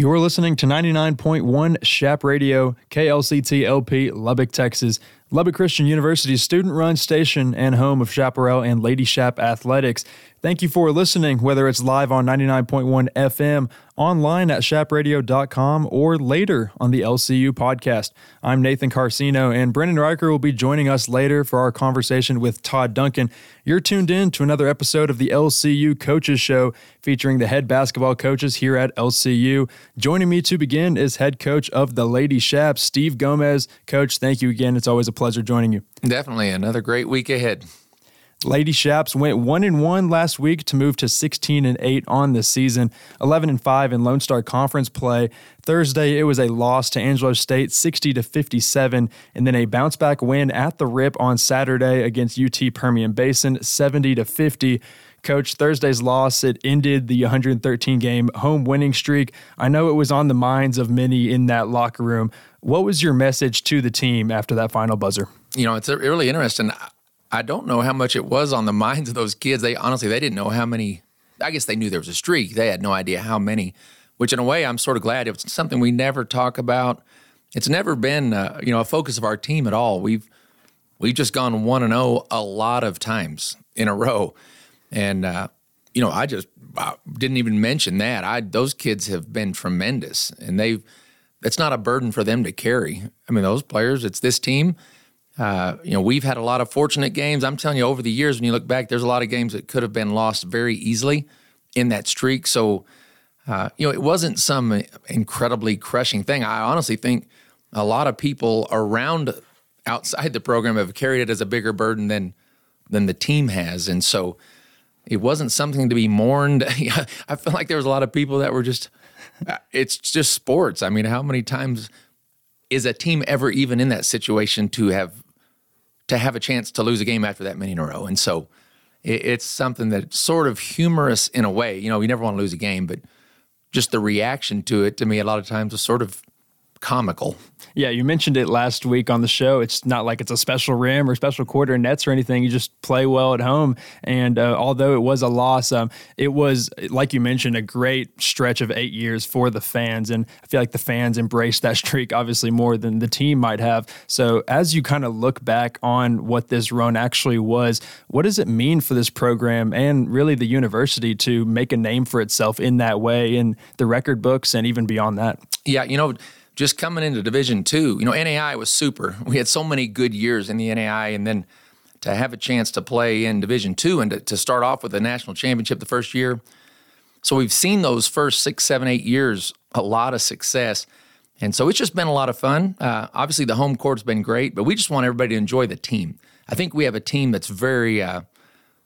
You're listening to 99.1 Chap Radio, KLCT LP, Lubbock, Texas. Lubbock Christian University's student run station and home of Chaparral and Lady Chap Athletics. Thank you for listening, whether it's live on 99.1 FM, online at chapradio.com, or later on the LCU podcast. I'm Nathan Carcino, and Brennan Riker will be joining us later for our conversation with Todd Duncan. You're tuned in to another episode of the LCU Coaches Show featuring the head basketball coaches here at LCU. Joining me to begin is head coach of the Lady Chap, Steve Gomez. Coach, thank you again. It's always a pleasure joining you. Definitely another great week ahead. Lady Chaps went one and one last week to move to 16 and eight on the season, 11 and five in Lone Star Conference play. Thursday, it was a loss to Angelo State, 60 to 57, and then a bounce back win at the Rip on Saturday against UT Permian Basin, 70 to 50. Coach, Thursday's loss, it ended the 113 game home winning streak. I know it was on the minds of many in that locker room. What was your message to the team after that final buzzer? You know, it's really interesting. I don't know how much it was on the minds of those kids. They honestly, they didn't know how many. I guess they knew there was a streak. They had no idea how many. Which, in a way, I'm sort of glad. It's something we never talk about. It's never been, uh, you know, a focus of our team at all. We've we've just gone one and zero oh a lot of times in a row, and uh, you know, I just I didn't even mention that. I those kids have been tremendous, and they've. It's not a burden for them to carry. I mean, those players. It's this team uh, you know, we've had a lot of fortunate games. I'm telling you, over the years, when you look back, there's a lot of games that could have been lost very easily in that streak. So, uh, you know, it wasn't some incredibly crushing thing. I honestly think a lot of people around outside the program have carried it as a bigger burden than than the team has, and so it wasn't something to be mourned. I feel like there was a lot of people that were just. Uh, it's just sports. I mean, how many times is a team ever even in that situation to have to have a chance to lose a game after that many in a row. And so it, it's something that's sort of humorous in a way. You know, you never want to lose a game, but just the reaction to it to me a lot of times was sort of comical. Yeah, you mentioned it last week on the show. It's not like it's a special rim or special quarter nets or anything. You just play well at home. And uh, although it was a loss, um, it was, like you mentioned, a great stretch of eight years for the fans. And I feel like the fans embraced that streak obviously more than the team might have. So as you kind of look back on what this run actually was, what does it mean for this program and really the university to make a name for itself in that way in the record books and even beyond that? Yeah, you know, just coming into Division Two, you know, NAIA was super. We had so many good years in the NAIA, and then to have a chance to play in Division Two and to, to start off with a national championship the first year. So we've seen those first six, seven, eight years a lot of success. And so it's just been a lot of fun. Uh, obviously, the home court's been great, but we just want everybody to enjoy the team. I think we have a team that's very uh,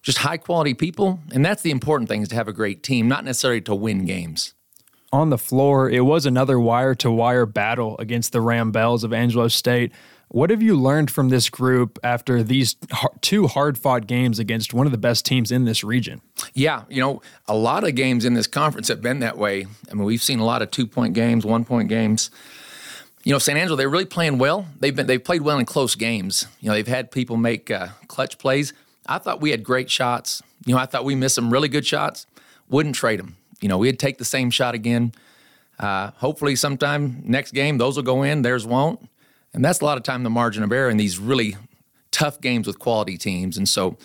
just high quality people, and that's the important thing is to have a great team, not necessarily to win games on the floor. It was another wire to wire battle against the Rambelles of Angelo State. What have you learned from this group after these two hard fought games against one of the best teams in this region? Yeah, you know, a lot of games in this conference have been that way. I mean, we've seen a lot of two point games, one point games. You know, San Angelo, they're really playing well. They've been they've played well in close games. You know, they've had people make uh, clutch plays. I thought we had great shots. You know, I thought we missed some really good shots. Wouldn't trade them you know, we'd take the same shot again. Uh, hopefully, sometime next game, those will go in, theirs won't. And that's a lot of time the margin of error in these really tough games with quality teams. And so,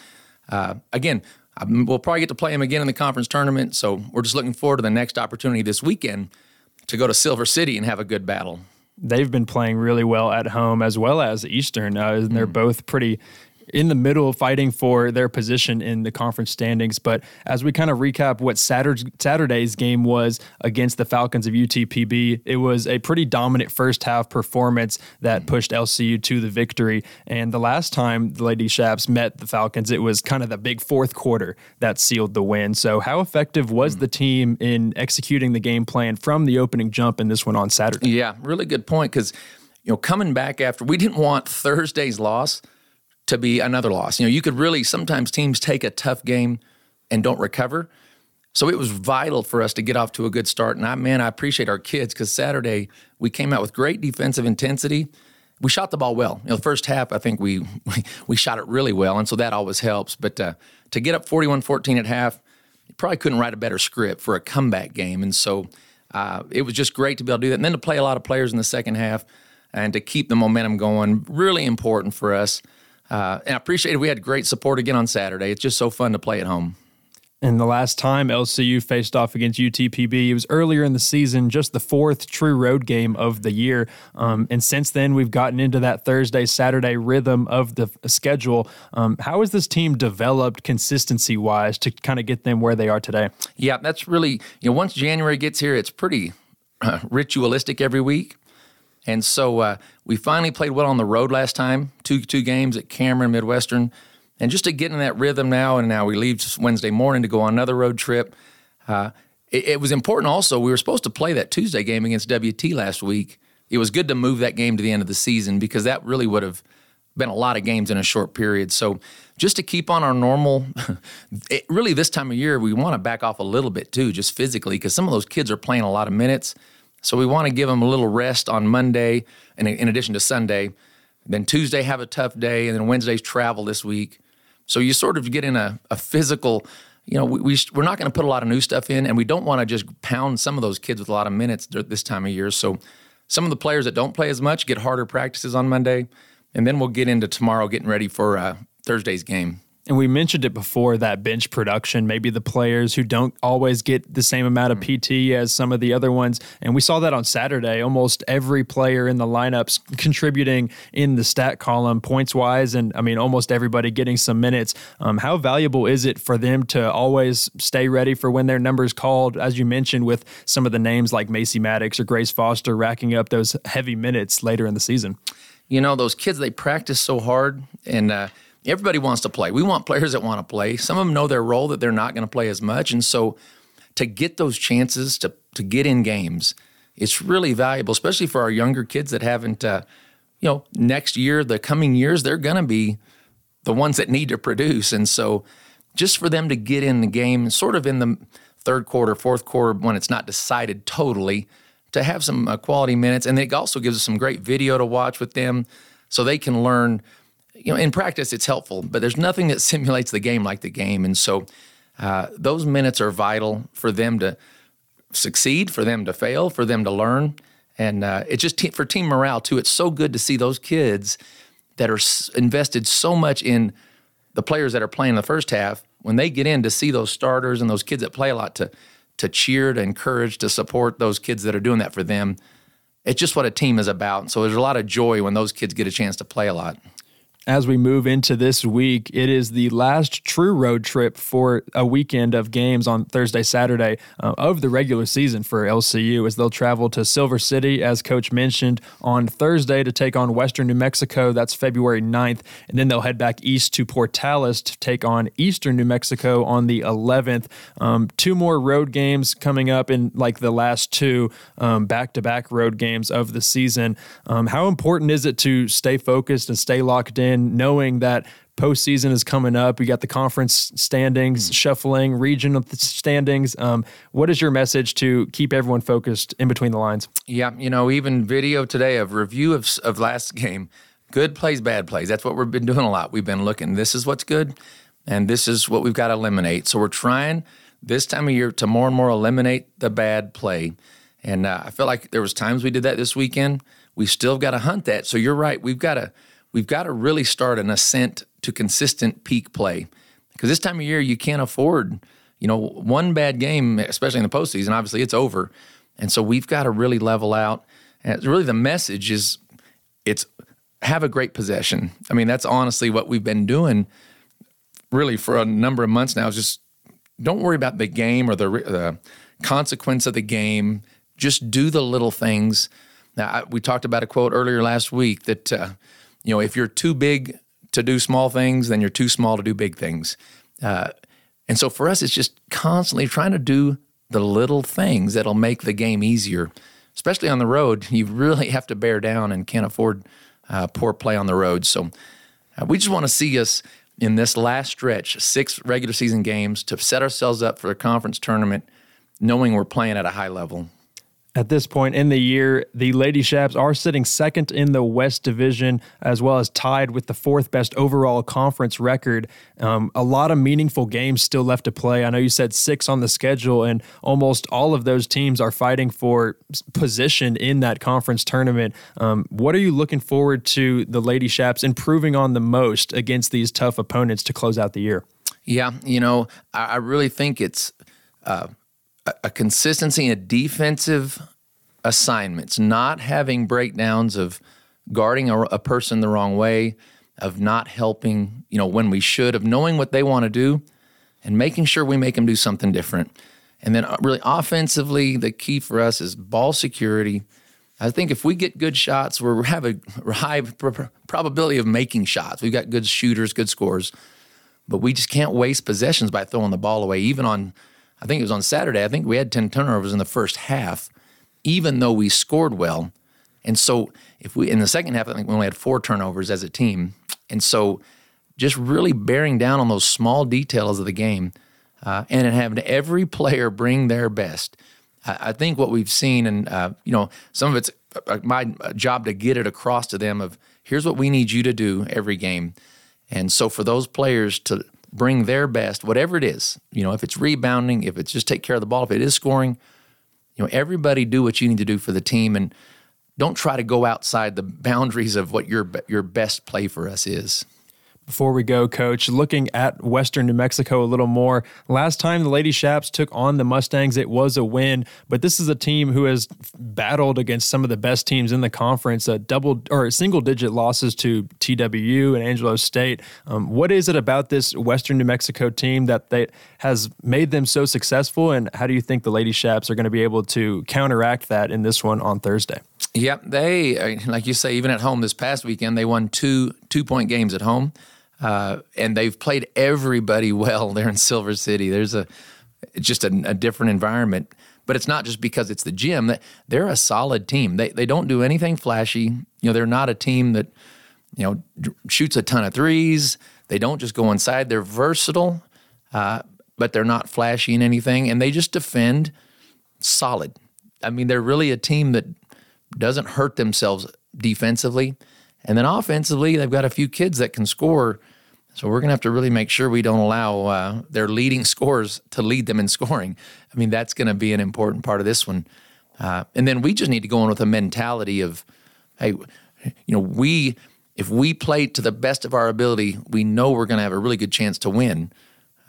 uh, again, we'll probably get to play them again in the conference tournament. So we're just looking forward to the next opportunity this weekend to go to Silver City and have a good battle. They've been playing really well at home as well as Eastern. Uh, and they're mm. both pretty in the middle of fighting for their position in the conference standings. But as we kind of recap what Saturday's game was against the Falcons of UTPB, it was a pretty dominant first half performance that pushed LCU to the victory. And the last time the Lady Chaps met the Falcons, it was kind of the big fourth quarter that sealed the win. So, how effective was mm. the team in executing the game plan from the opening jump in this one on Saturday? Yeah, really good point because you know coming back after we didn't want Thursday's loss to be another loss. You know, you could really sometimes teams take a tough game and don't recover. So it was vital for us to get off to a good start. And I, man, I appreciate our kids because Saturday we came out with great defensive intensity. We shot the ball well. You know, the first half, I think we we, we shot it really well, and so that always helps. But uh, to get up 41-14 at half, you probably couldn't write a better script for a comeback game. And so uh, it was just great to be able to do that. And then to play a lot of players in the second half and to keep the momentum going, really important for us. Uh, and I appreciate it. We had great support again on Saturday. It's just so fun to play at home. And the last time LCU faced off against UTPB, it was earlier in the season, just the fourth true road game of the year. Um, and since then, we've gotten into that Thursday, Saturday rhythm of the schedule. Um, how has this team developed consistency wise to kind of get them where they are today? Yeah, that's really, you know, once January gets here, it's pretty uh, ritualistic every week. And so uh, we finally played well on the road last time, two two games at Cameron Midwestern. And just to get in that rhythm now, and now we leave Wednesday morning to go on another road trip. Uh, it, it, was important also. We were supposed to play that Tuesday game against WT last week. It was good to move that game to the end of the season because that really would have been a lot of games in a short period. So just to keep on our normal, it, really this time of year, we want to back off a little bit too, just physically, because some of those kids are playing a lot of minutes. So we want to give them a little rest on Monday, and in addition to Sunday. Then Tuesday have a tough day, and then Wednesday's travel this week. So you sort of get in a, a physical, you know, we, we, are not going to put a lot of new stuff in, and we don't want to just pound some of those kids with a lot of minutes this time of year. So some of the players that don't play as much get harder practices on Monday, and then we'll get into tomorrow getting ready for uh, Thursday's game. And we mentioned it before that bench production, maybe the players who don't always get the same amount of PT as some of the other ones. And we saw that on Saturday. Almost every player in the lineups contributing in the stat column points wise. And I mean, almost everybody getting some minutes. Um, how valuable is it for them to always stay ready for when their number's called? As you mentioned, with some of the names like Macy Maddox or Grace Foster racking up those heavy minutes later in the season. You know, those kids, they practice so hard. And, uh, everybody wants to play. We want players that want to play. Some of them know their role that they're not going to play as much, and so to get those chances to to get in games, it's really valuable, especially for our younger kids that haven't. Uh, you know, next year, the coming years, they're going to be the ones that need to produce, and so just for them to get in the game, sort of in the third quarter, fourth quarter, when it's not decided totally, to have some uh, quality minutes, and it also gives us some great video to watch with them, so they can learn you know, in practice, it's helpful, but there's nothing that simulates the game like the game. And so uh, those minutes are vital for them to succeed, for them to fail, for them to learn. And uh, it's just te- for team morale, too. It's so good to see those kids that are s- invested so much in the players that are playing in the first half. When they get in to see those starters and those kids that play a lot to, to cheer, to encourage, to support those kids that are doing that for them, it's just what a team is about. So there's a lot of joy when those kids get a chance to play a lot as we move into this week, it is the last true road trip for a weekend of games on Thursday, Saturday uh, of the regular season for LCU as they'll travel to Silver City, as Coach mentioned, on Thursday to take on Western New Mexico. That's February 9th. And then they'll head back east to Portales to take on Eastern New Mexico on the 11th. Um, two more road games coming up in like the last two back to back road games of the season. Um, how important is it to stay focused and stay locked in? Knowing that postseason is coming up. We got the conference standings mm. shuffling, regional standings. Um, what is your message to keep everyone focused in between the lines? Yeah, you know, even video today of review of, of last game, good plays, bad plays. That's what we've been doing a lot. We've been looking. This is what's good, and this is what we've got to eliminate. So we're trying this time of year to more and more eliminate the bad play. And uh, I feel like there was times we did that this weekend. We still got to hunt that. So you're right. We've got to we've got to really start an ascent to consistent peak play. Because this time of year, you can't afford, you know, one bad game, especially in the postseason. Obviously, it's over, and so we've got to really level out. And really, the message is, it's have a great possession. I mean, that's honestly what we've been doing, really for a number of months now. Is just don't worry about the game or the, the consequence of the game. Just do the little things. Now, I, we talked about a quote earlier last week that. Uh, you know, if you're too big to do small things, then you're too small to do big things. Uh, and so for us, it's just constantly trying to do the little things that'll make the game easier, especially on the road. You really have to bear down and can't afford uh, poor play on the road. So uh, we just want to see us in this last stretch, six regular season games, to set ourselves up for a conference tournament, knowing we're playing at a high level At this point in the year, the Lady Chaps are sitting second in the West Division, as well as tied with the fourth best overall conference record. Um, a lot of meaningful games still left to play. I know you said six on the schedule, and almost all of those teams are fighting for position in that conference tournament. Um, what are you looking forward to the Lady Chaps improving on the most against these tough opponents to close out the year? Yeah, you know, I, I really think it's. Uh, a consistency in defensive assignments, not having breakdowns of guarding a, a, person the wrong way, of not helping, you know, when we should, of knowing what they want to do and making sure we make them do something different. And then, uh, really, offensively, the key for us is ball security. I think if we get good shots, we have a high probability of making shots. We've got good shooters, good scores, but we just can't waste possessions by throwing the ball away, even on I think it was on Saturday. I think we had 10 turnovers in the first half, even though we scored well. And so, if we in the second half, I think we only had four turnovers as a team. And so, just really bearing down on those small details of the game uh, and having every player bring their best. I, I think what we've seen, and uh, you know, some of it's uh, my job to get it across to them of here's what we need you to do every game. And so, for those players to bring their best, whatever it is. You know, if it's rebounding, if it's just take care of the ball, if it is scoring, you know, everybody do what you need to do for the team and don't try to go outside the boundaries of what your your best play for us is. Before we go, Coach, looking at Western New Mexico a little more. Last time the Lady Chaps took on the Mustangs, it was a win, but this is a team who has battled against some of the best teams in the conference. A double or single digit losses to TWU and Angelo State. Um, what is it about this Western New Mexico team that they, has made them so successful, and how do you think the Lady Chaps are going to be able to counteract that in this one on Thursday? Yep, they like you say, even at home this past weekend, they won two two point games at home. Uh, and they've played everybody well there in Silver City. There's a just a, a, different environment, but it's not just because it's the gym. They're a solid team. They they don't do anything flashy. You know, they're not a team that you know shoots a ton of threes. They don't just go inside. They're versatile, uh, but they're not flashy in anything, and they just defend solid. I mean, they're really a team that doesn't hurt themselves defensively. And then offensively, they've got a few kids that can score. So we're going to have to really make sure we don't allow uh, their leading scores to lead them in scoring. I mean, that's going to be an important part of this one. Uh, and then we just need to go in with a mentality of, hey, you know, we if we play to the best of our ability, we know we're going to have a really good chance to win.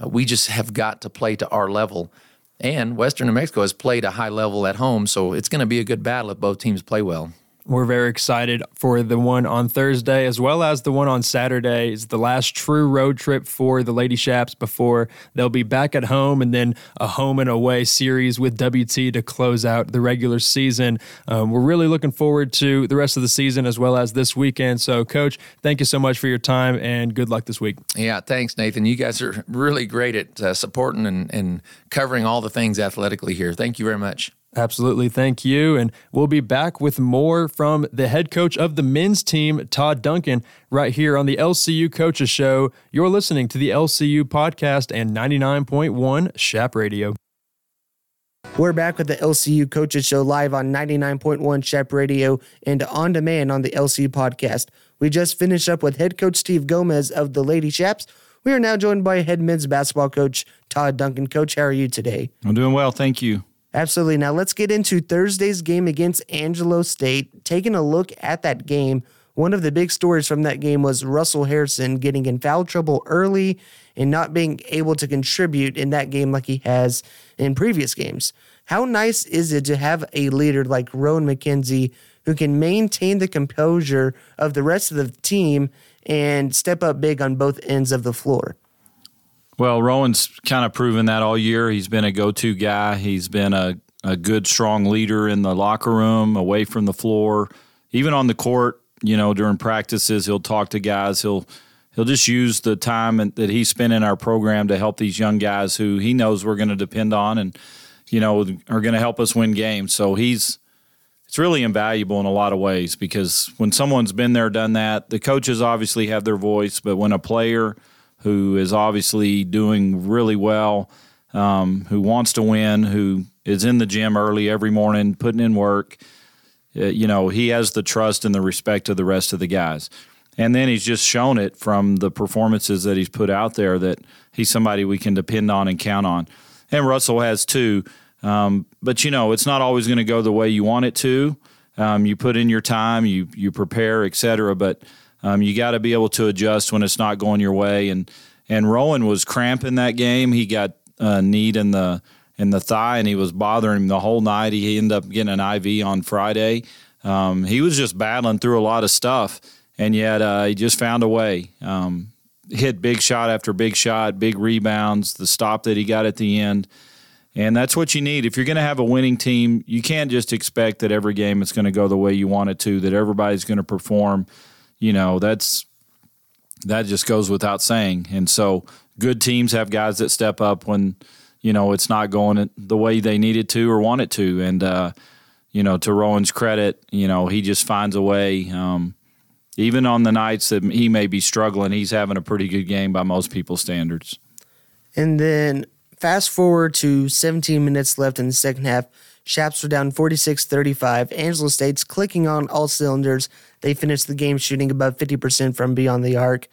Uh, we just have got to play to our level. And Western New Mexico has played a high level at home, so it's going to be a good battle if both teams play well. We're very excited for the one on Thursday as well as the one on Saturday. It's the last true road trip for the Lady Chaps before they'll be back at home and then a home and away series with WT to close out the regular season. Um, we're really looking forward to the rest of the season as well as this weekend. So, Coach, thank you so much for your time and good luck this week. Yeah, thanks, Nathan. You guys are really great at uh, supporting and, and covering all the things athletically here. Thank you very much. Absolutely. Thank you. And we'll be back with more from the head coach of the men's team, Todd Duncan, right here on the LCU Coaches Show. You're listening to the LCU podcast and 99.1 Chap Radio. We're back with the LCU Coaches Show live on 99.1 Chap Radio and on demand on the LCU podcast. We just finished up with head coach Steve Gomez of the Lady Chaps. We are now joined by head men's basketball coach Todd Duncan. Coach, how are you today? I'm doing well. Thank you. Absolutely. Now let's get into Thursday's game against Angelo State. Taking a look at that game, one of the big stories from that game was Russell Harrison getting in foul trouble early and not being able to contribute in that game like he has in previous games. How nice is it to have a leader like Rowan McKenzie who can maintain the composure of the rest of the team and step up big on both ends of the floor? Well, Rowan's kind of proven that all year. He's been a go to guy. He's been a, a good, strong leader in the locker room, away from the floor, even on the court. You know, during practices, he'll talk to guys. He'll he'll just use the time that he spent in our program to help these young guys who he knows we're going to depend on and you know are going to help us win games. So he's it's really invaluable in a lot of ways because when someone's been there, done that, the coaches obviously have their voice, but when a player who is obviously doing really well, um, who wants to win, who is in the gym early every morning, putting in work. Uh, you know, he has the trust and the respect of the rest of the guys. And then he's just shown it from the performances that he's put out there that he's somebody we can depend on and count on. And Russell has too. Um, but you know, it's not always going to go the way you want it to. Um, you put in your time, you you prepare, et cetera. But um, you got to be able to adjust when it's not going your way. And and Rowan was cramping that game. He got uh, knee in the in the thigh, and he was bothering him the whole night. He ended up getting an IV on Friday. Um, he was just battling through a lot of stuff, and yet uh, he just found a way. Um, hit big shot after big shot, big rebounds, the stop that he got at the end. And that's what you need. If you're going to have a winning team, you can't just expect that every game is going to go the way you want it to, that everybody's going to perform. You know, that's that just goes without saying. And so good teams have guys that step up when, you know, it's not going the way they need it to or want it to. And, uh, you know, to Rowan's credit, you know, he just finds a way. Um, even on the nights that he may be struggling, he's having a pretty good game by most people's standards. And then fast forward to 17 minutes left in the second half. Chaps were down 46 35. Angelo State's clicking on all cylinders. They finished the game shooting above 50% from beyond the arc.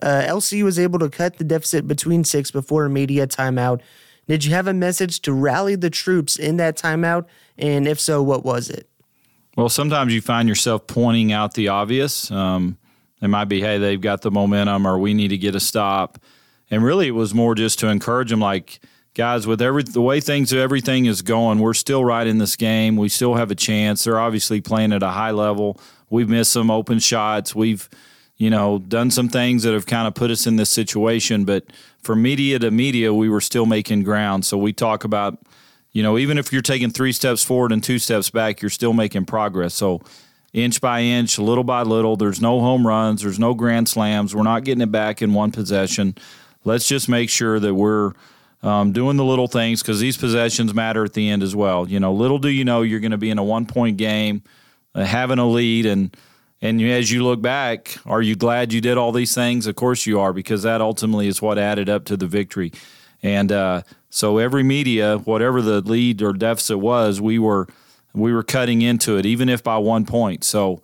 Uh, LCU was able to cut the deficit between six before a media timeout. Did you have a message to rally the troops in that timeout? And if so, what was it? Well, sometimes you find yourself pointing out the obvious. Um, it might be, hey, they've got the momentum, or we need to get a stop. And really, it was more just to encourage them, like, guys, with every the way things everything is going, we're still right in this game. We still have a chance. They're obviously playing at a high level. We've missed some open shots. We've, you know, done some things that have kind of put us in this situation. But for media to media, we were still making ground. So we talk about you know, even if you're taking three steps forward and two steps back, you're still making progress. So, inch by inch, little by little, there's no home runs, there's no grand slams. We're not getting it back in one possession. Let's just make sure that we're um, doing the little things because these possessions matter at the end as well. You know, little do you know you're going to be in a one point game, uh, having a lead, and and as you look back, are you glad you did all these things? Of course you are, because that ultimately is what added up to the victory. And uh, so every media, whatever the lead or deficit was, we were we were cutting into it, even if by one point. So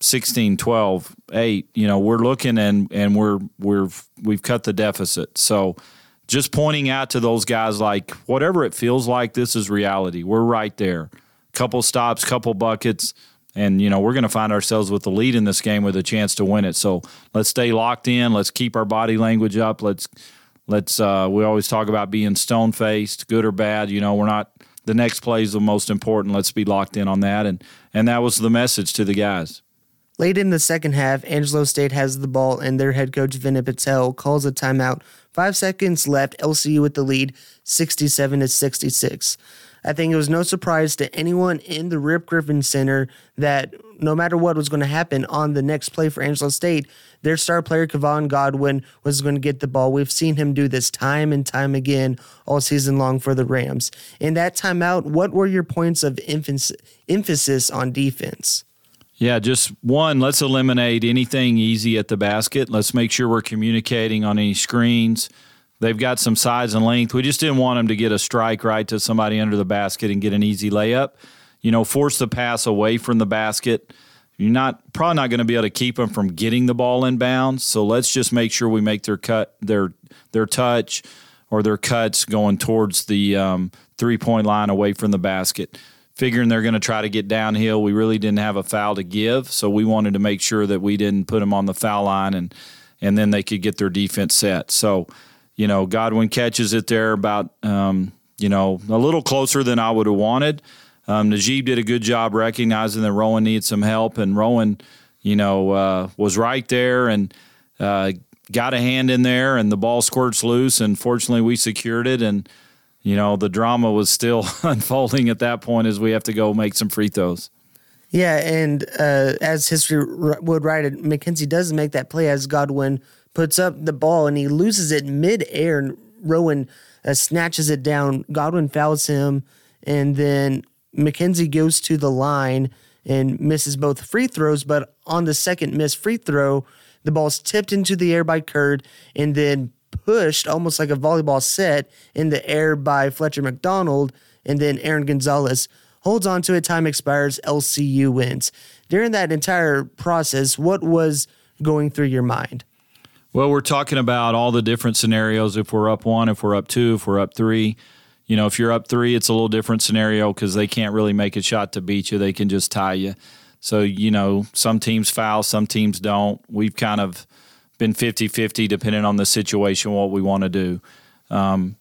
16, 12, 8, you know, we're looking and and we're we're we've cut the deficit. So just pointing out to those guys like whatever it feels like, this is reality. We're right there. Couple stops, couple buckets, and you know we're going to find ourselves with the lead in this game with a chance to win it. So let's stay locked in. Let's keep our body language up. Let's let's uh, we always talk about being stone faced, good or bad. You know, we're not the next play is the most important. Let's be locked in on that, and and that was the message to the guys. Late in the second half, Angelo State has the ball, and their head coach Vinny Patel calls a timeout. Five seconds left. LCU with the lead, sixty-seven to sixty-six. I think it was no surprise to anyone in the Rip Griffin Center that no matter what was going to happen on the next play for Angelo State, their star player, Kevon Godwin, was going to get the ball. We've seen him do this time and time again all season long for the Rams. In that timeout, what were your points of emphasis on defense? Yeah, just one, let's eliminate anything easy at the basket. Let's make sure we're communicating on any screens. They've got some size and length. We just didn't want them to get a strike right to somebody under the basket and get an easy layup you know, force the pass away from the basket. You're not probably not going to be able to keep them from getting the ball in bounds. So let's just make sure we make their cut, their their touch, or their cuts going towards the um, three point line away from the basket. Figuring they're going to try to get downhill, we really didn't have a foul to give, so we wanted to make sure that we didn't put them on the foul line and and then they could get their defense set. So, you know, Godwin catches it there about um, you know a little closer than I would have wanted. Um, Najib did a good job recognizing that Rowan needed some help, and Rowan, you know, uh, was right there and uh, got a hand in there, and the ball squirts loose, and fortunately we secured it, and you know the drama was still unfolding at that point as we have to go make some free throws. Yeah, and uh, as history would write it, McKenzie does make that play as Godwin puts up the ball and he loses it mid-air, and Rowan uh, snatches it down. Godwin fouls him, and then McKenzie goes to the line and misses both free throws, but on the second missed free throw, the ball's tipped into the air by Kurt and then pushed almost like a volleyball set in the air by Fletcher McDonald. and then Aaron Gonzalez holds on to it. Time expires. LCU wins. During that entire process, what was going through your mind? Well, we're talking about all the different scenarios. If we're up one, if we're up two, if we're up three. You know, if you're up three, it's a little different scenario because they can't really make a shot to beat you. They can just tie you. So, you know, some teams foul, some teams don't. We've kind of been 50 50 depending on the situation, what we want to do. Um,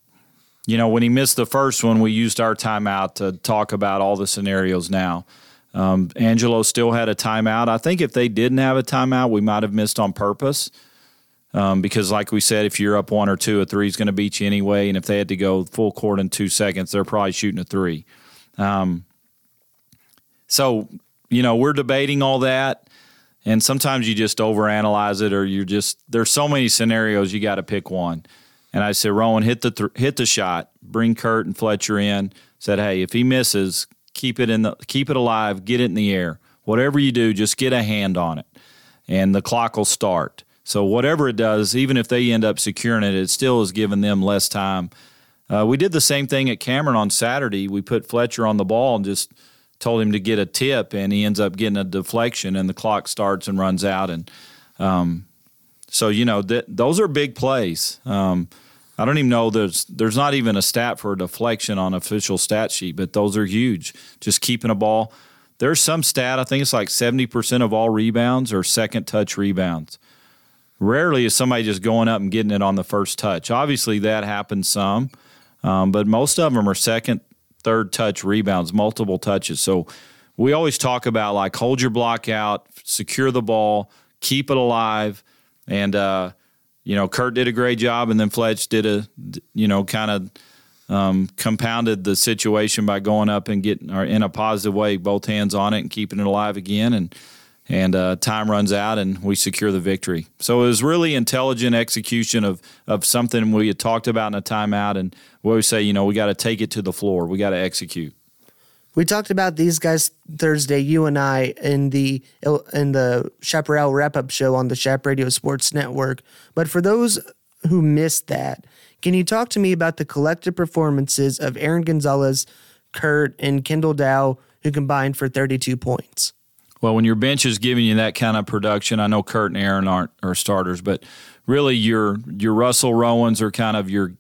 you know, when he missed the first one, we used our timeout to talk about all the scenarios now. Um, Angelo still had a timeout. I think if they didn't have a timeout, we might have missed on purpose. Um, because, like we said, if you're up one or two, a three is going to beat you anyway. And if they had to go full court in two seconds, they're probably shooting a three. Um, so, you know, we're debating all that. And sometimes you just overanalyze it, or you're just there's so many scenarios you got to pick one. And I said, Rowan, hit the th- hit the shot, bring Kurt and Fletcher in. Said, hey, if he misses, keep it in the keep it alive, get it in the air. Whatever you do, just get a hand on it, and the clock will start. So whatever it does, even if they end up securing it, it still is giving them less time. Uh, we did the same thing at Cameron on Saturday. We put Fletcher on the ball and just told him to get a tip, and he ends up getting a deflection, and the clock starts and runs out. And um, so you know th- those are big plays. Um, I don't even know there's there's not even a stat for a deflection on official stat sheet, but those are huge. Just keeping a ball. There's some stat I think it's like 70% of all rebounds are second touch rebounds. Rarely is somebody just going up and getting it on the first touch. Obviously, that happens some, um, but most of them are second, third touch rebounds, multiple touches. So we always talk about like hold your block out, secure the ball, keep it alive, and uh, you know Kurt did a great job, and then Fletch did a you know kind of um, compounded the situation by going up and getting or in a positive way, both hands on it and keeping it alive again, and and uh, time runs out and we secure the victory. So it was really intelligent execution of of something we had talked about in a timeout, and we always say, you know, we got to take it to the floor, we got to execute. We talked about these guys Thursday, you and I, in the in the Chaparral wrap up show on the Chap Radio Sports Network. But for those who missed that, can you talk to me about the collective performances of Aaron Gonzalez, Kurt, and Kendall Dow, who combined for 32 points? Well, when your bench is giving you that kind of production, I know Kurt and Aaron aren't are starters, but really your your Russell Rowans are kind of your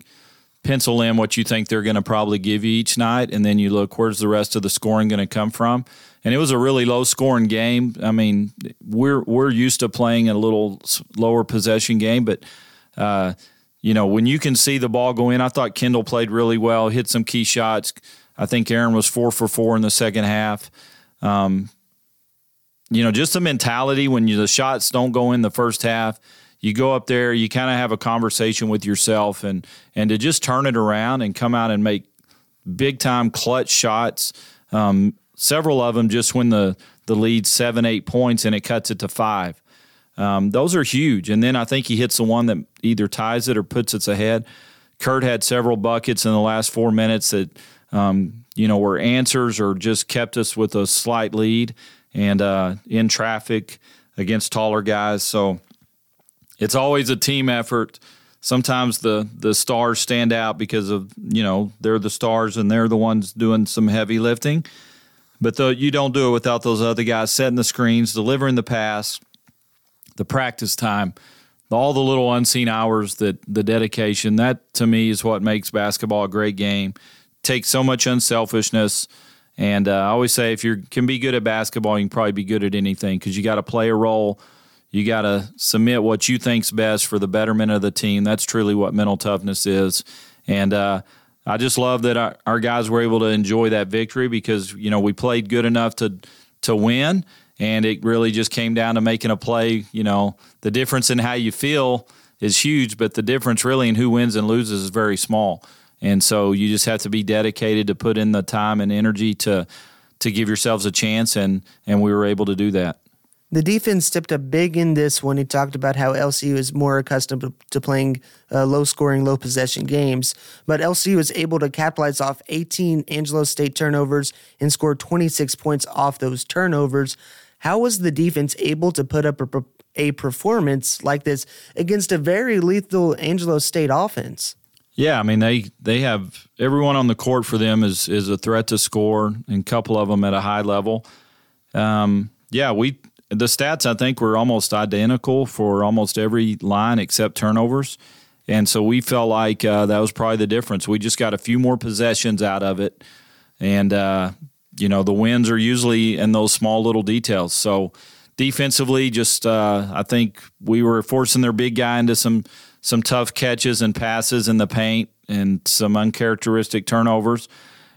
pencil in what you think they're going to probably give you each night, and then you look where's the rest of the scoring going to come from. And it was a really low scoring game. I mean, we're we're used to playing a little lower possession game, but uh, you know when you can see the ball go in, I thought Kendall played really well, hit some key shots. I think Aaron was four for four in the second half. Um, you know, just the mentality when you, the shots don't go in the first half, you go up there, you kind of have a conversation with yourself, and and to just turn it around and come out and make big time clutch shots. Um, several of them just when the the lead seven eight points and it cuts it to five. Um, those are huge. And then I think he hits the one that either ties it or puts it ahead. Kurt had several buckets in the last four minutes that um, you know were answers or just kept us with a slight lead and uh, in traffic against taller guys. So it's always a team effort. Sometimes the the stars stand out because of you know they're the stars and they're the ones doing some heavy lifting. But the, you don't do it without those other guys setting the screens, delivering the pass, the practice time, all the little unseen hours that the dedication. That to me is what makes basketball a great game. Takes so much unselfishness and uh, I always say if you can be good at basketball, you can probably be good at anything because you got to play a role. You got to submit what you think's best for the betterment of the team. That's truly what mental toughness is. And uh, I just love that our, our guys were able to enjoy that victory because you know we played good enough to to win, and it really just came down to making a play. You know, the difference in how you feel is huge, but the difference really in who wins and loses is very small. And so you just have to be dedicated to put in the time and energy to to give yourselves a chance and and we were able to do that. The defense stepped up big in this when he talked about how LCU is more accustomed to playing uh, low scoring, low possession games. But LCU was able to capitalize off 18 Angelo State turnovers and score 26 points off those turnovers. How was the defense able to put up a, a performance like this against a very lethal Angelo State offense? Yeah, I mean they they have everyone on the court for them is is a threat to score, and a couple of them at a high level. Um, yeah, we the stats I think were almost identical for almost every line except turnovers, and so we felt like uh, that was probably the difference. We just got a few more possessions out of it, and uh, you know the wins are usually in those small little details. So defensively, just uh, I think we were forcing their big guy into some some tough catches and passes in the paint and some uncharacteristic turnovers.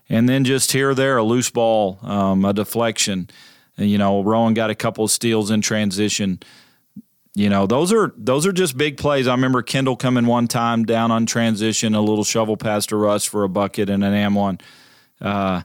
And then just here or there, a loose ball, um, a deflection. And, you know, Rowan got a couple of steals in transition. You know, those are those are just big plays. I remember Kendall coming one time down on transition, a little shovel pass to Russ for a bucket and an am one. Uh,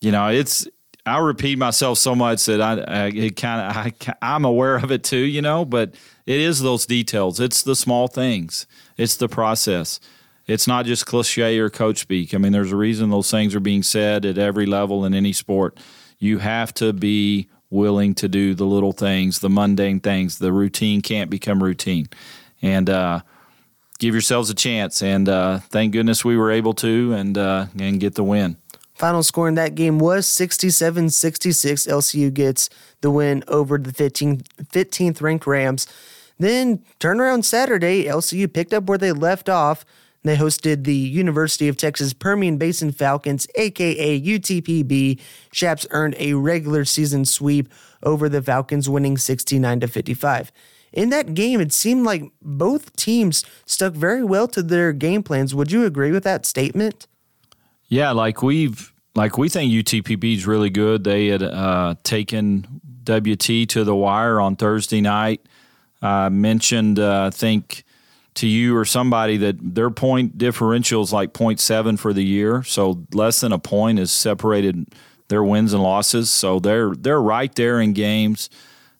you know, it's I repeat myself so much that I, I kind of I'm aware of it too. You know, but it is those details. It's the small things. It's the process. It's not just cliche or coach speak. I mean, there's a reason those things are being said at every level in any sport. You have to be willing to do the little things, the mundane things. The routine can't become routine. And uh, give yourselves a chance. And uh, thank goodness we were able to and uh, and get the win. Final score in that game was 67 66. LCU gets the win over the 15th, 15th ranked Rams. Then turnaround Saturday, LCU picked up where they left off. They hosted the University of Texas Permian Basin Falcons, aka UTPB. Chaps earned a regular season sweep over the Falcons, winning 69 to 55. In that game, it seemed like both teams stuck very well to their game plans. Would you agree with that statement? Yeah, like we've like we think UTPB is really good. They had uh, taken WT to the wire on Thursday night I mentioned, uh, I think, to you or somebody that their point differential is like 0.7 for the year. So less than a point is separated their wins and losses. So they're they're right there in games.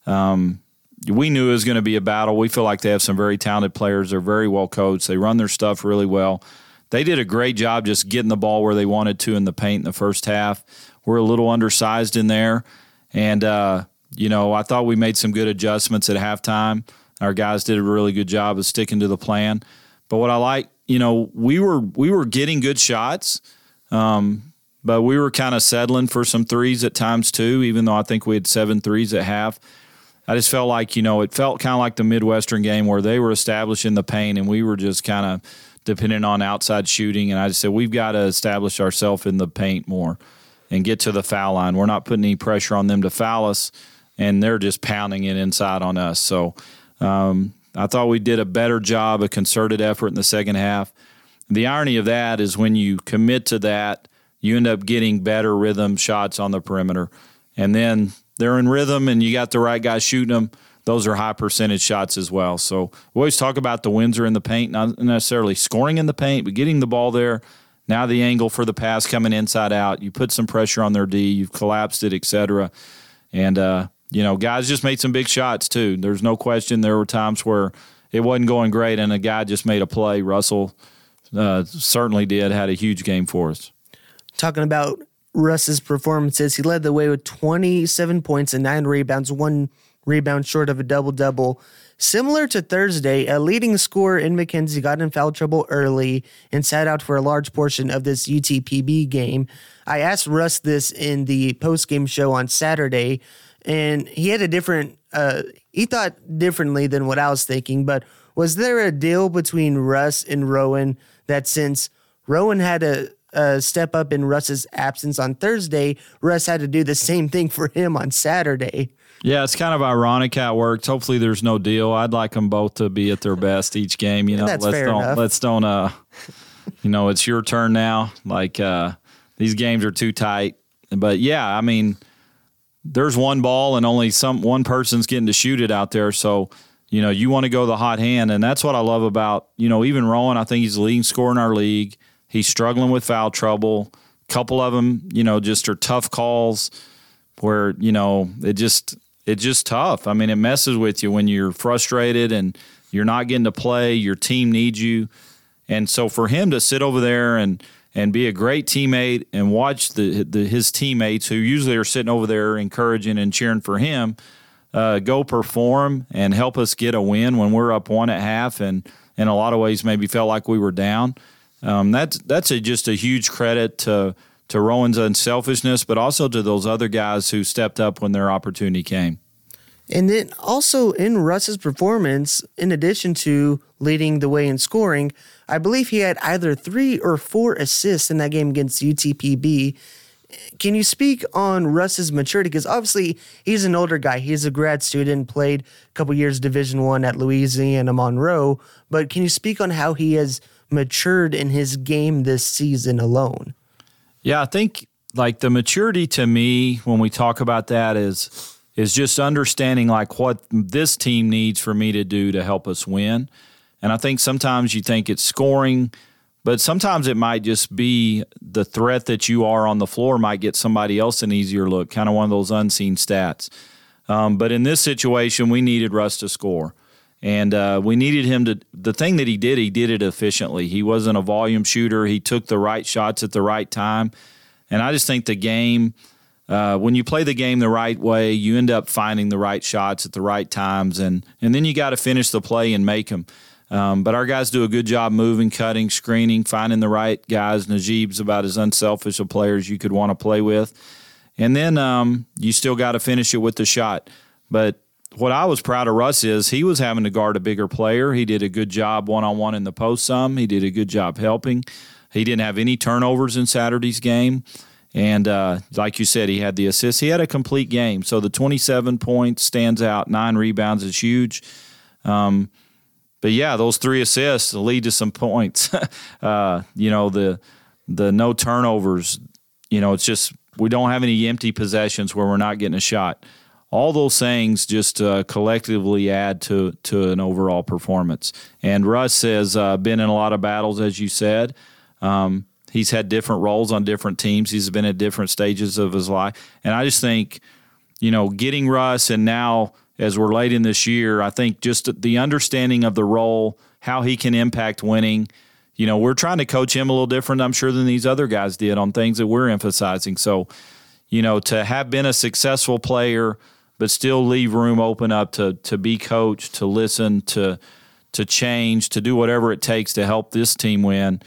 Um, we knew it was going to be a battle. We feel like they have some very talented players. They're very well coached. They run their stuff really well. They did a great job just getting the ball where they wanted to in the paint in the first half. We're a little undersized in there, and uh, you know, I thought we made some good adjustments at halftime. Our guys did a really good job of sticking to the plan. But what I like, you know, we were we were getting good shots, um, but we were kind of settling for some threes at times too. Even though I think we had seven threes at half, I just felt like you know it felt kind of like the Midwestern game where they were establishing the paint and we were just kind of depending on outside shooting. And I just said we've got to establish ourselves in the paint more and get to the foul line. We're not putting any pressure on them to foul us and they're just pounding it inside on us. So um, I thought we did a better job, a concerted effort in the second half. The irony of that is when you commit to that, you end up getting better rhythm shots on the perimeter. And then they're in rhythm and you got the right guy shooting them. Those are high percentage shots as well. So we always talk about the wins are in the paint, not necessarily scoring in the paint, but getting the ball there. Now the angle for the pass coming inside out. You put some pressure on their D. You've collapsed it, etc. And uh, you know, guys just made some big shots too. There's no question there were times where it wasn't going great and a guy just made a play. Russell uh, certainly did, had a huge game for us. Talking about Russ's performances, he led the way with 27 points and nine rebounds, one rebound short of a double double. Similar to Thursday, a leading scorer in McKenzie got in foul trouble early and sat out for a large portion of this UTPB game. I asked Russ this in the post game show on Saturday and he had a different uh, he thought differently than what I was thinking. But was there a deal between Russ and Rowan that since Rowan had a, a step up in Russ's absence on Thursday, Russ had to do the same thing for him on Saturday? Yeah, it's kind of ironic how it works. Hopefully, there's no deal. I'd like them both to be at their best each game. You know, let's don't enough. let's don't uh, you know, it's your turn now. Like uh, these games are too tight. But yeah, I mean, there's one ball and only some one person's getting to shoot it out there. So, you know, you want to go the hot hand, and that's what I love about you know even Rowan. I think he's the leading scorer in our league. He's struggling with foul trouble. A couple of them, you know, just are tough calls where you know it just it's just tough. I mean, it messes with you when you're frustrated and you're not getting to play. Your team needs you, and so for him to sit over there and and be a great teammate and watch the, the his teammates who usually are sitting over there encouraging and cheering for him uh, go perform and help us get a win when we're up one at half and in a lot of ways maybe felt like we were down. Um, that's that's a, just a huge credit to to Rowan's unselfishness, but also to those other guys who stepped up when their opportunity came. And then also in Russ's performance, in addition to leading the way in scoring, I believe he had either three or four assists in that game against UTPB. Can you speak on Russ's maturity? Because obviously he's an older guy. He's a grad student, played a couple years Division One at Louisiana Monroe. But can you speak on how he has matured in his game this season alone? Yeah, I think like the maturity to me when we talk about that is is just understanding like what this team needs for me to do to help us win. And I think sometimes you think it's scoring, but sometimes it might just be the threat that you are on the floor might get somebody else an easier look, kind of one of those unseen stats. Um, but in this situation, we needed Russ to score. And uh, we needed him to. The thing that he did, he did it efficiently. He wasn't a volume shooter. He took the right shots at the right time. And I just think the game, uh, when you play the game the right way, you end up finding the right shots at the right times. And, and then you got to finish the play and make them. Um, but our guys do a good job moving, cutting, screening, finding the right guys. Najib's about as unselfish a player as you could want to play with. And then um, you still got to finish it with the shot. But what I was proud of Russ is he was having to guard a bigger player. He did a good job one on one in the post some. He did a good job helping. He didn't have any turnovers in Saturday's game. And uh, like you said, he had the assist. He had a complete game. So the 27 points stands out. Nine rebounds is huge. Um, but yeah, those three assists lead to some points. uh, you know the the no turnovers. You know it's just we don't have any empty possessions where we're not getting a shot. All those things just uh, collectively add to to an overall performance. And Russ has uh, been in a lot of battles, as you said. Um, he's had different roles on different teams. He's been at different stages of his life, and I just think, you know, getting Russ and now as we're late in this year, I think just the understanding of the role, how he can impact winning. You know, we're trying to coach him a little different, I'm sure, than these other guys did on things that we're emphasizing. So, you know, to have been a successful player, but still leave room open up to to be coached, to listen, to to change, to do whatever it takes to help this team win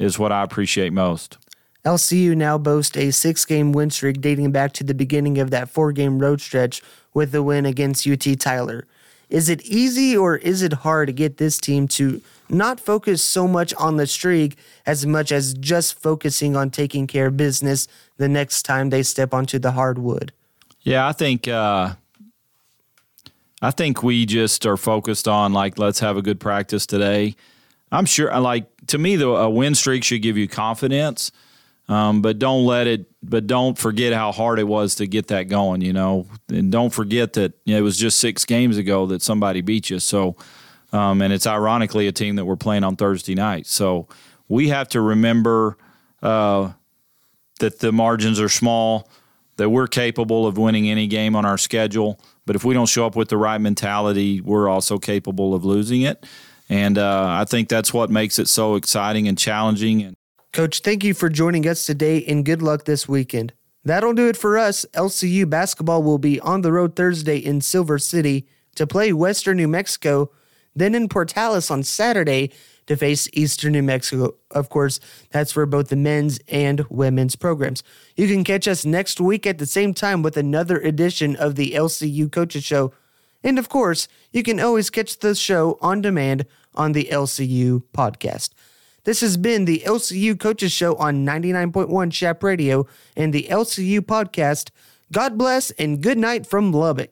is what I appreciate most. LCU now boasts a six game win streak dating back to the beginning of that four game road stretch with the win against UT Tyler. Is it easy or is it hard to get this team to not focus so much on the streak as much as just focusing on taking care of business the next time they step onto the hardwood? Yeah, I think uh, I think we just are focused on like let's have a good practice today. I'm sure I like to me the a win streak should give you confidence. Um, but don't let it. But don't forget how hard it was to get that going. You know, and don't forget that you know, it was just six games ago that somebody beat you. So, um, and it's ironically a team that we're playing on Thursday night. So we have to remember uh, that the margins are small. That we're capable of winning any game on our schedule. But if we don't show up with the right mentality, we're also capable of losing it. And uh, I think that's what makes it so exciting and challenging. Coach, thank you for joining us today and good luck this weekend. That'll do it for us. LCU basketball will be on the road Thursday in Silver City to play Western New Mexico, then in Portales on Saturday to face Eastern New Mexico. Of course, that's for both the men's and women's programs. You can catch us next week at the same time with another edition of the LCU Coaches Show. And of course, you can always catch the show on demand on the LCU podcast. This has been the LCU Coaches Show on 99.1 Chap Radio and the LCU podcast. God bless and good night from Lubbock.